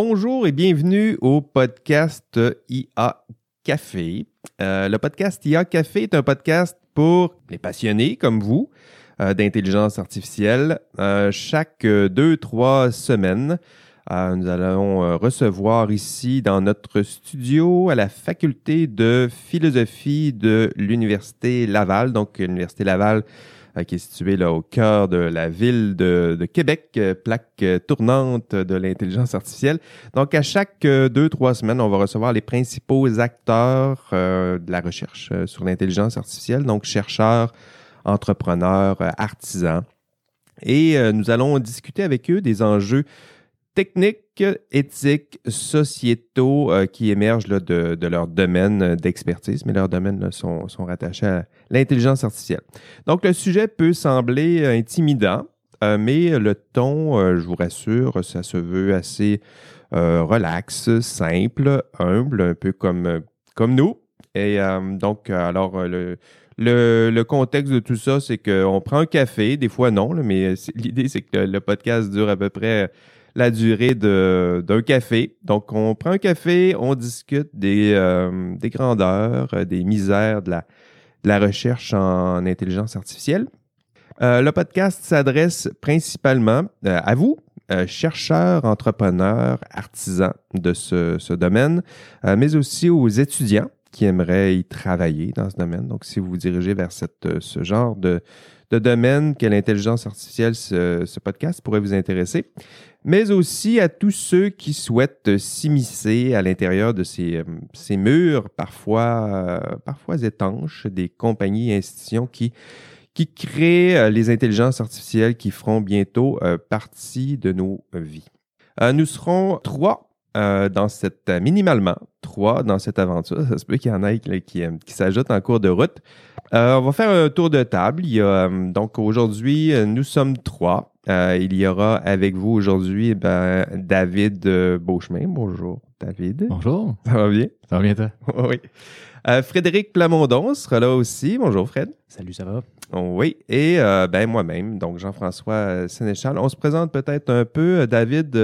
Bonjour et bienvenue au podcast IA Café. Euh, le podcast IA Café est un podcast pour les passionnés comme vous euh, d'intelligence artificielle. Euh, chaque deux, trois semaines, nous allons recevoir ici dans notre studio à la faculté de philosophie de l'Université Laval, donc l'Université Laval qui est situé là, au cœur de la ville de, Québec, euh, plaque euh, tournante de l'intelligence artificielle. Donc, à chaque deux, trois semaines, on va recevoir les principaux acteurs de la recherche sur l'intelligence artificielle, donc chercheurs, entrepreneurs, artisans. Et nous allons discuter avec eux des enjeux techniques, éthiques, sociétaux euh, qui émergent de, leur domaine d'expertise, mais leurs domaines sont, rattachés à l'intelligence artificielle. Donc, le sujet peut sembler euh, intimidant, euh, mais le ton, je vous rassure, ça se veut assez relax, simple, humble, un peu comme, comme nous. Et donc, alors, le, le, contexte de tout ça, c'est qu'on prend un café, des fois non, mais l'idée, c'est que le, podcast dure à peu près la durée d'un café. Donc, on prend un café, on discute des, euh, grandeurs, euh, des misères de la, recherche en intelligence artificielle. Euh, le podcast s'adresse principalement à vous, chercheurs, entrepreneurs, artisans de ce, domaine, mais aussi aux étudiants qui aimeraient y travailler dans ce domaine. Donc, si vous vous dirigez vers ce genre de, de domaine que l'intelligence artificielle, ce, podcast pourrait vous intéresser mais aussi à tous ceux qui souhaitent s'immiscer à l'intérieur de ces, euh, murs parfois, euh, parfois étanches des compagnies et institutions qui, qui créent euh, les intelligences artificielles qui feront bientôt partie de nos vies. nous serons trois dans cette, minimalement trois dans cette aventure. Ça se peut qu'il y en ait qui, qui, qui s'ajoutent en cours de route. on va faire un tour de table. Il y a, donc aujourd'hui, nous sommes trois. Euh, il y aura avec vous aujourd'hui ben, David euh, Beauchemin. Bonjour, David. Bonjour. Ça va bien? Ça va bien, toi? oui. Euh, Frédéric Plamondon sera là aussi. Bonjour, Fred. Salut, ça va? oui. Et ben moi-même, donc Jean-François Sénéchal. On se présente peut-être un peu. David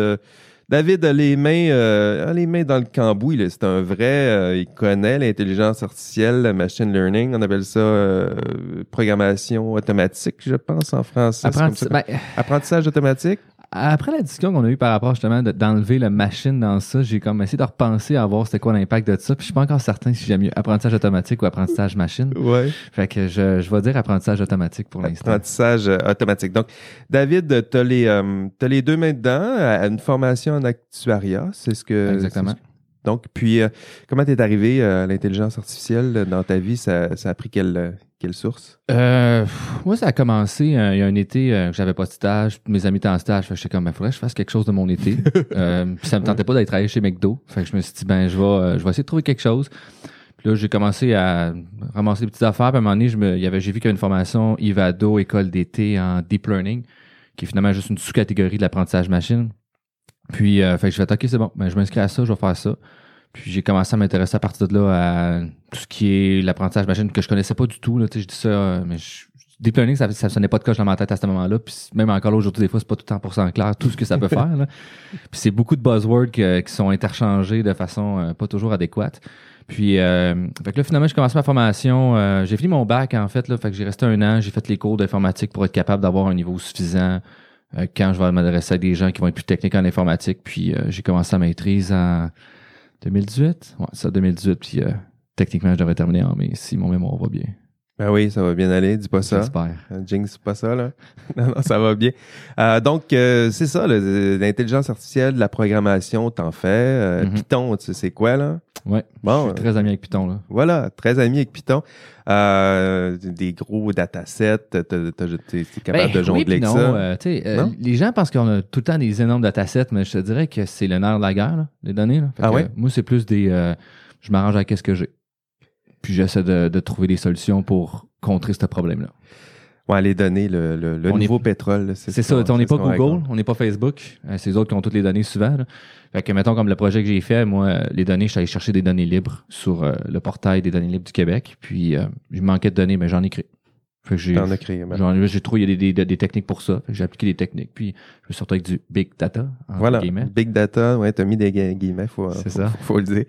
David a les mains, euh, les mains dans le cambouis. C'est un vrai. Euh, il connaît l'intelligence artificielle, le machine learning. On appelle ça euh, programmation automatique, je pense, en français. Ben, Apprentissage automatique? Après la discussion qu'on a eue par rapport justement d'enlever la machine dans ça, j'ai comme essayé de repenser à voir c'était quoi l'impact de ça. Puis je suis pas encore certain si j'aime mieux apprentissage automatique ou apprentissage machine. Ouais. Fait que je, je vais dire apprentissage automatique pour l'instant. Apprentissage euh, automatique. Donc, David, tu as, les, euh, les deux mains dedans à une formation en actuariat. C'est ce que. Exactement. Donc, puis, euh, comment t'es arrivé à l'intelligence artificielle dans ta vie? Ça, ça a pris quelle, quelle source? Euh, moi, ça a commencé euh, il y a un été euh, que j'avais pas de stage. Mes amis étaient en stage. Fait que j'étais comme, il ben, faudrait que je fasse quelque chose de mon été. euh, puis ça me tentait pas d'être travailler chez McDo. Fait que je me suis dit, ben, je vais, je vais essayer de trouver quelque chose. Puis là, j'ai commencé à ramasser des petites affaires. Puis à un moment donné, je me, y avait, j'ai vu qu'il y avait une formation Ivado, école d'été en deep learning, qui est finalement juste une sous-catégorie de l'apprentissage machine. Puis, fait que je vais OK, c'est bon. Ben, je m'inscris à ça, je vais faire ça. Puis j'ai commencé à m'intéresser à partir de là à tout ce qui est l'apprentissage machine que je connaissais pas du tout. Là, je dis ça, euh, mais je, deep ça, ça sonnait pas de coche dans ma tête à ce moment-là. Puis même encore là aujourd'hui, des fois, c'est pas tout le temps clair tout ce que ça peut faire. Puis c'est beaucoup de buzzwords qui sont interchangés de façon euh, pas toujours adéquate. Puis euh, fait que là, finalement, j'ai commencé ma formation. Euh, j'ai fini mon bac en fait. Là, fait que j'ai resté un an. J'ai fait les cours d'informatique pour être capable d'avoir un niveau suffisant quand je vais m'adresser à des gens qui vont être plus techniques en informatique. Puis j'ai commencé à maîtrise en 2018? Ouais, ça, 2018. Puis euh, techniquement, je devrais terminer en mai si mon mémoire va bien. Ben oui, ça va bien aller, dis pas ça. J'espère. Euh, jinx pas ça, là. non, non, ça va bien. Euh, donc, c'est ça, l'intelligence artificielle, la programmation, t'en fais. Mm-hmm. Python, tu sais c'est quoi, là? Ouais. Bon, je suis très ami avec Python, là. Voilà, très ami avec Python. des gros datasets, t'es capable ben, de jongler avec ça. les gens pensent qu'on a tout le temps des énormes datasets, mais je te dirais que c'est le nerf de la guerre, là, les données. Là. ah ouais? moi, c'est plus des... je m'arrange avec ce que j'ai. Puis j'essaie de, trouver des solutions pour contrer ce problème-là. Ouais, les données, le, le, nouveau pétrole. C'est ça, on n'est pas Google, on n'est pas Facebook. Euh, c'est eux autres qui ont toutes les données souvent. Fait que, mettons, comme le projet que j'ai fait, moi, les données, je suis allé chercher des données libres sur euh, le portail des données libres du Québec. Puis, euh, je manquais de données, mais j'en ai créé. Fait que j'ai, trouvé il y a des, des, des techniques pour ça. J'ai appliqué des techniques. Puis je me suis avec du big data. Voilà, big data, ouais, t'as mis des gu- guillemets, faut, C'est faut, ça. faut, faut le dire.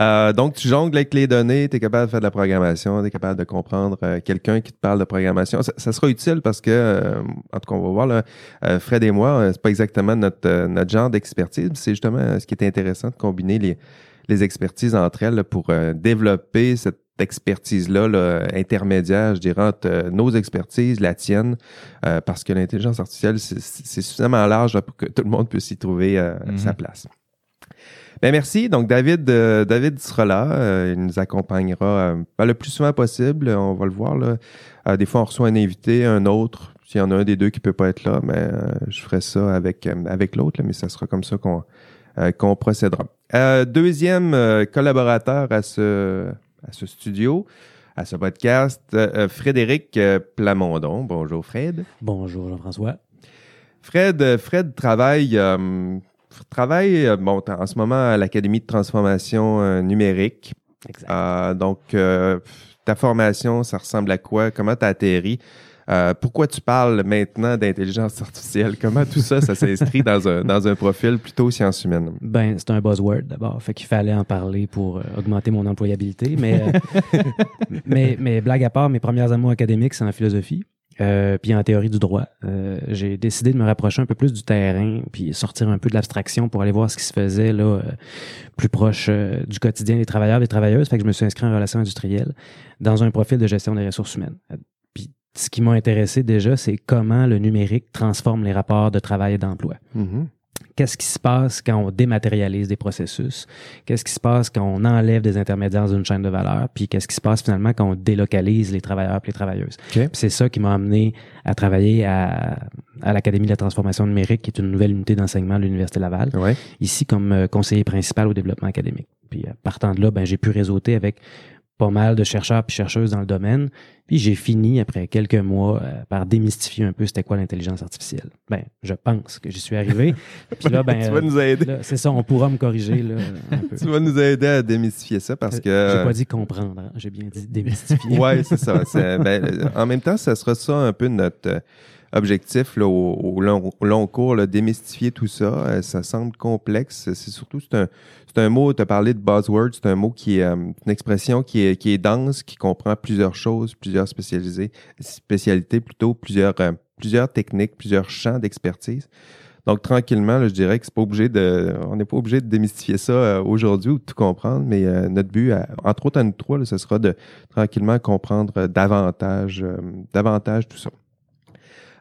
Euh, donc, tu jongles avec les données, t'es capable de faire de la programmation, t'es capable de comprendre euh, quelqu'un qui te parle de programmation. Ça, ça sera utile parce que, euh, en tout cas, on va voir, là, euh, Fred et moi, euh, c'est pas exactement notre, notre genre d'expertise, c'est justement ce qui est intéressant de combiner les, les expertises entre elles là, pour euh, développer cette expertise-là là, intermédiaire, je dirais, entre euh, nos expertises, la tienne, euh, parce que l'intelligence artificielle, c'est- suffisamment large là, pour que tout le monde puisse y trouver euh, Mhm. sa place. Ben merci. Donc David, euh, David sera là. Euh, il nous accompagnera euh, ben, le plus souvent possible. On va le voir là. Euh, des fois, on reçoit un invité, un autre. S'il y en a un des deux qui peut pas être là, mais euh, je ferai ça avec avec l'autre. là, Mais ça sera comme ça qu'on euh, qu'on procédera. Euh, deuxième euh, collaborateur à ce à ce studio, à ce podcast, euh, Frédéric Plamondon. Bonjour Fred. Bonjour Jean-François. Fred, Fred travaille, travaille bon, en ce moment à l'Académie de transformation numérique. Exact. Euh, donc, ta formation, ça ressemble à quoi? Comment tu as atterri? Euh, pourquoi tu parles maintenant d'intelligence artificielle? Comment tout ça, ça s'inscrit dans un, dans un profil plutôt sciences humaines? Ben, c'est un buzzword d'abord, fait qu'il fallait en parler pour euh, augmenter mon employabilité. Mais, euh, mais, mais blague à part, mes premières amours académiques, c'est en philosophie. euh, puis en théorie du droit. Euh, j'ai décidé de me rapprocher un peu plus du terrain, puis sortir un peu de l'abstraction pour aller voir ce qui se faisait là, plus proche du quotidien des travailleurs, des travailleuses. Fait que je me suis inscrit en relations industrielles dans un profil de gestion des ressources humaines. Ce qui m'a intéressé déjà, c'est comment le numérique transforme les rapports de travail et d'emploi. Mhm. Qu'est-ce qui se passe quand on dématérialise des processus? Qu'est-ce qui se passe quand on enlève des intermédiaires d'une chaîne de valeur? Puis qu'est-ce qui se passe finalement quand on délocalise les travailleurs et les travailleuses? C'est ça qui m'a amené à travailler à, à l'Académie de la transformation numérique, qui est une nouvelle unité d'enseignement de l'Université Laval, Ouais. ici comme euh, conseiller principal au développement académique. Puis euh, partant de là, ben, j'ai pu réseauter avec pas mal de chercheurs puis chercheuses dans le domaine. Puis j'ai fini, après quelques mois, euh, par démystifier un peu c'était quoi l'intelligence artificielle. Ben, je pense que j'y suis arrivé. Puis là, ben, tu vas nous aider. c'est ça, on pourra me corriger là, un peu. Tu vas nous aider à démystifier ça parce que. Euh, J'ai pas dit comprendre, hein, j'ai bien dit démystifier. Ouais, c'est ça. Ben, en même temps, ça sera ça un peu notre objectif au, long, cours, là, démystifier tout ça. Euh, ça semble complexe. C'est surtout, c'est un, un mot, tu as parlé de buzzword, c'est un mot qui est euh, une expression qui est, qui dense, qui comprend plusieurs choses, plusieurs spécialisés, spécialités plutôt, plusieurs, euh, plusieurs techniques, plusieurs champs d'expertise. Donc, tranquillement, je dirais que c'est pas obligé de, on n'est pas obligé de démystifier ça aujourd'hui ou de tout comprendre, mais notre but, entre autres à nous trois, là, ce sera de tranquillement comprendre davantage, davantage tout ça.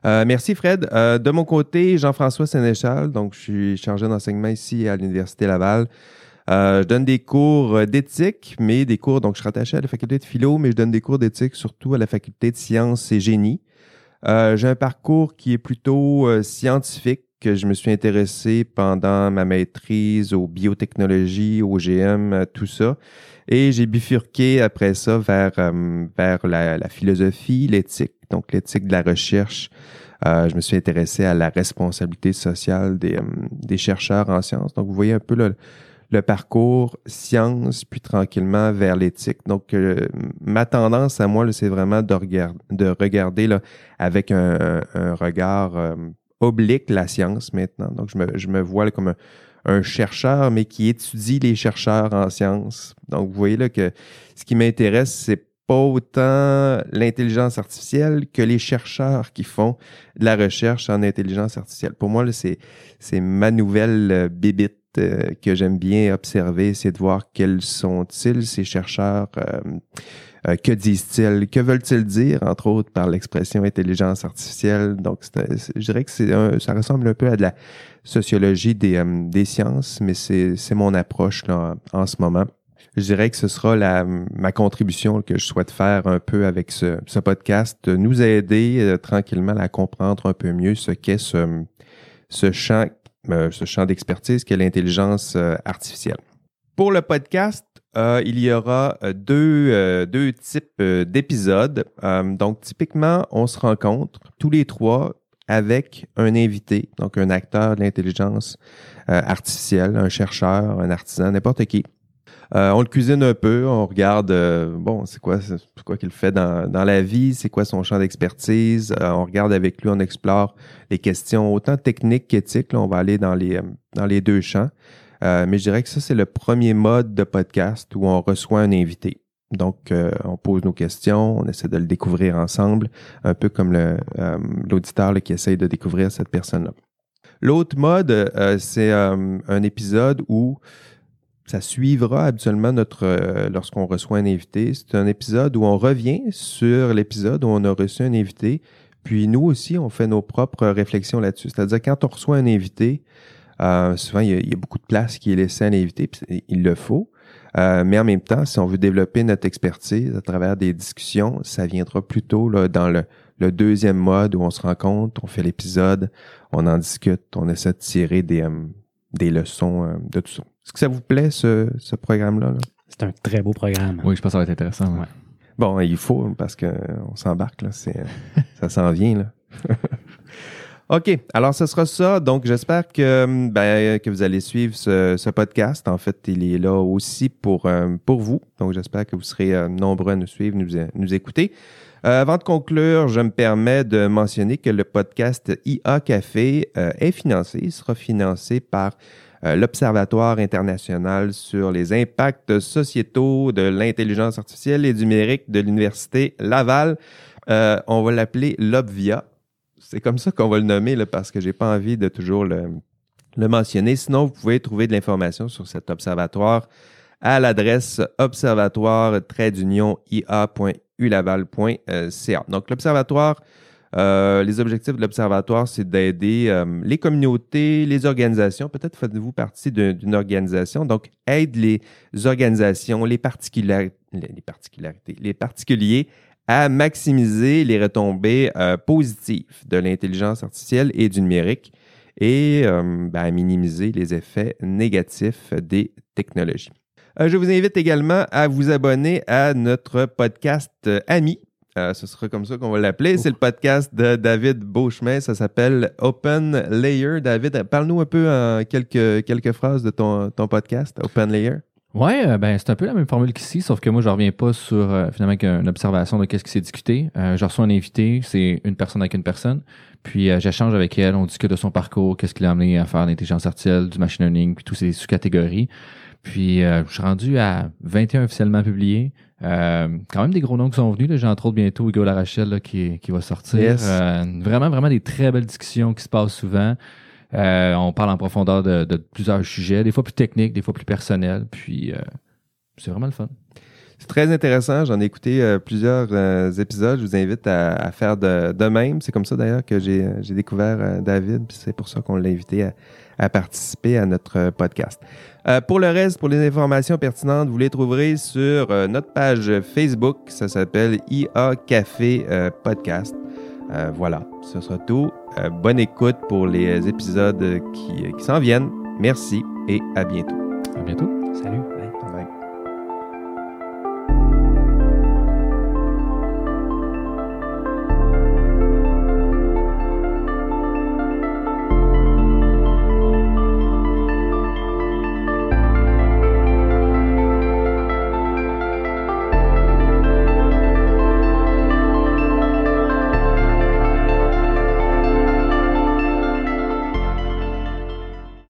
Euh, merci Fred. Euh, de mon côté, Jean-François Sénéchal, donc je suis chargé d'enseignement ici à l'Université Laval. Euh, je donne des cours euh, d'éthique, mais des cours, donc je suis rattaché à la faculté de philo, mais je donne des cours d'éthique surtout à la faculté de sciences et génie. Euh, J'ai un parcours qui est plutôt scientifique, que je me suis intéressé pendant ma maîtrise aux biotechnologies, aux GM, tout ça. Et j'ai bifurqué après ça vers, vers la philosophie, l'éthique, donc l'éthique de la recherche. Euh, je me suis intéressé à la responsabilité sociale des, euh, des chercheurs en sciences. Donc, vous voyez un peu le, le parcours science, puis tranquillement vers l'éthique. Donc, euh, ma tendance à moi, c'est vraiment de, regard- de regarder là, avec un, un- un regard euh, oblique la science maintenant. Donc, je me, je me vois là, comme un, un chercheur, mais qui étudie les chercheurs en sciences. Donc, vous voyez là que ce qui m'intéresse, c'est pas autant l'intelligence artificielle que les chercheurs qui font de la recherche en intelligence artificielle. Pour moi, c'est, ma nouvelle euh, bébite euh, que j'aime bien observer, c'est de voir quels sont-ils ces chercheurs, euh, que disent-ils, que veulent-ils dire, entre autres, par l'expression intelligence artificielle. Donc, je dirais que c'est ça ressemble un peu à de la sociologie des, des sciences, mais c'est, c'est mon approche là, en ce moment. Je dirais que ce sera la, ma contribution que je souhaite faire un peu avec ce, ce podcast, de nous aider euh, tranquillement à comprendre un peu mieux ce qu'est ce, ce champ, euh, ce champ d'expertise qu'est l'intelligence euh, artificielle. Pour le podcast, il y aura deux, deux types d'épisodes. Donc, typiquement, on se rencontre tous les trois avec un invité, donc un acteur de l'intelligence artificielle, un chercheur, un artisan, n'importe qui. Euh, on le cuisine un peu, on regarde, euh, bon, c'est quoi, c'est quoi qu'il fait dans, dans la vie, c'est quoi son champ d'expertise. Euh, on regarde avec lui, on explore les questions autant techniques qu'éthiques. On va aller dans les, dans les deux champs. mais je dirais que ça, c'est le premier mode de podcast où on reçoit un invité. Donc, on pose nos questions, on essaie de le découvrir ensemble, un peu comme l'auditeur qui essaye de découvrir cette personne-là. L'autre mode, c'est un épisode où ça suivra habituellement notre euh, lorsqu'on reçoit un invité. C'est un épisode où on revient sur l'épisode où on a reçu un invité. Puis nous aussi, on fait nos propres réflexions là-dessus. C'est-à-dire quand on reçoit un invité, euh, souvent il y, a, beaucoup de place qui est laissée à l'invité, puis il le faut. Euh, mais en même temps, si on veut développer notre expertise à travers des discussions, ça viendra plutôt là, dans le, le deuxième mode où on se rencontre, on fait l'épisode, on en discute, on essaie de tirer des, des leçons de tout ça. Est-ce que ça vous plaît, ce, ce programme-là? C'est un très beau programme. Oui, je pense que ça va être intéressant. Bon, il faut, parce qu'on s'embarque, là. ça s'en vient, là. OK. Alors, ce sera ça. Donc, j'espère que, ben, que vous allez suivre ce, podcast. En fait, il est là aussi pour, euh, pour vous. Donc, j'espère que vous serez euh, nombreux à nous suivre, nous, nous écouter. Euh, avant de conclure, je me permets de mentionner que le podcast IA Café est financé. Il sera financé par euh, l'Observatoire international sur les impacts sociétaux de l'intelligence artificielle et du numérique de l'Université Laval. Euh, on va l'appeler l'Obvia. C'est comme ça qu'on va le nommer parce que j'ai pas envie de toujours le, mentionner. Sinon, vous pouvez trouver de l'information sur cet observatoire à l'adresse observatoire-ia.ulaval.ca. Donc, l'observatoire euh, les objectifs de l'Observatoire, c'est d'aider euh, les communautés, les organisations. Peut-être faites-vous partie d'une organisation. Donc, aide les organisations, les, particularités, les, particuliers à maximiser les retombées euh, positives de l'intelligence artificielle et du numérique et ben, à minimiser les effets négatifs des technologies. je vous invite également à vous abonner à notre podcast Ami euh, ce sera comme ça qu'on va l'appeler. C'est le podcast de David Beauchemin. Ça s'appelle Open Layer. David, parle-nous un peu en quelques, quelques phrases de ton, ton podcast, Open Layer. Ouais, euh, ben c'est un peu la même formule qu'ici, sauf que moi je reviens pas sur euh, finalement une observation de qu'est-ce qui s'est discuté. je reçois un invité, c'est une personne avec une personne, puis j'échange avec elle, on discute de son parcours, qu'est-ce qui l'a amené à faire l'intelligence artificielle, du machine learning, puis toutes ces sous-catégories. Puis je suis rendu à 21 officiellement publiés. Euh, quand même des gros noms qui sont venus. J'ai entre autres bientôt Hugo Larachelle qui, qui va sortir. Euh, vraiment, vraiment des très belles discussions qui se passent souvent. Euh, on parle en profondeur de, de, plusieurs sujets, des fois plus techniques, des fois plus personnels. Puis c'est vraiment le fun. C'est très intéressant. J'en ai écouté plusieurs épisodes. Je vous invite à, faire de, même. C'est comme ça d'ailleurs que j'ai découvert David. C'est pour ça qu'on l'a invité à, participer à notre podcast. Euh, pour le reste, pour les informations pertinentes, vous les trouverez sur euh, notre page Facebook. Ça s'appelle IA Café euh, Podcast. voilà, ce sera tout. bonne écoute pour les épisodes qui, s'en viennent. Merci et à bientôt. À bientôt.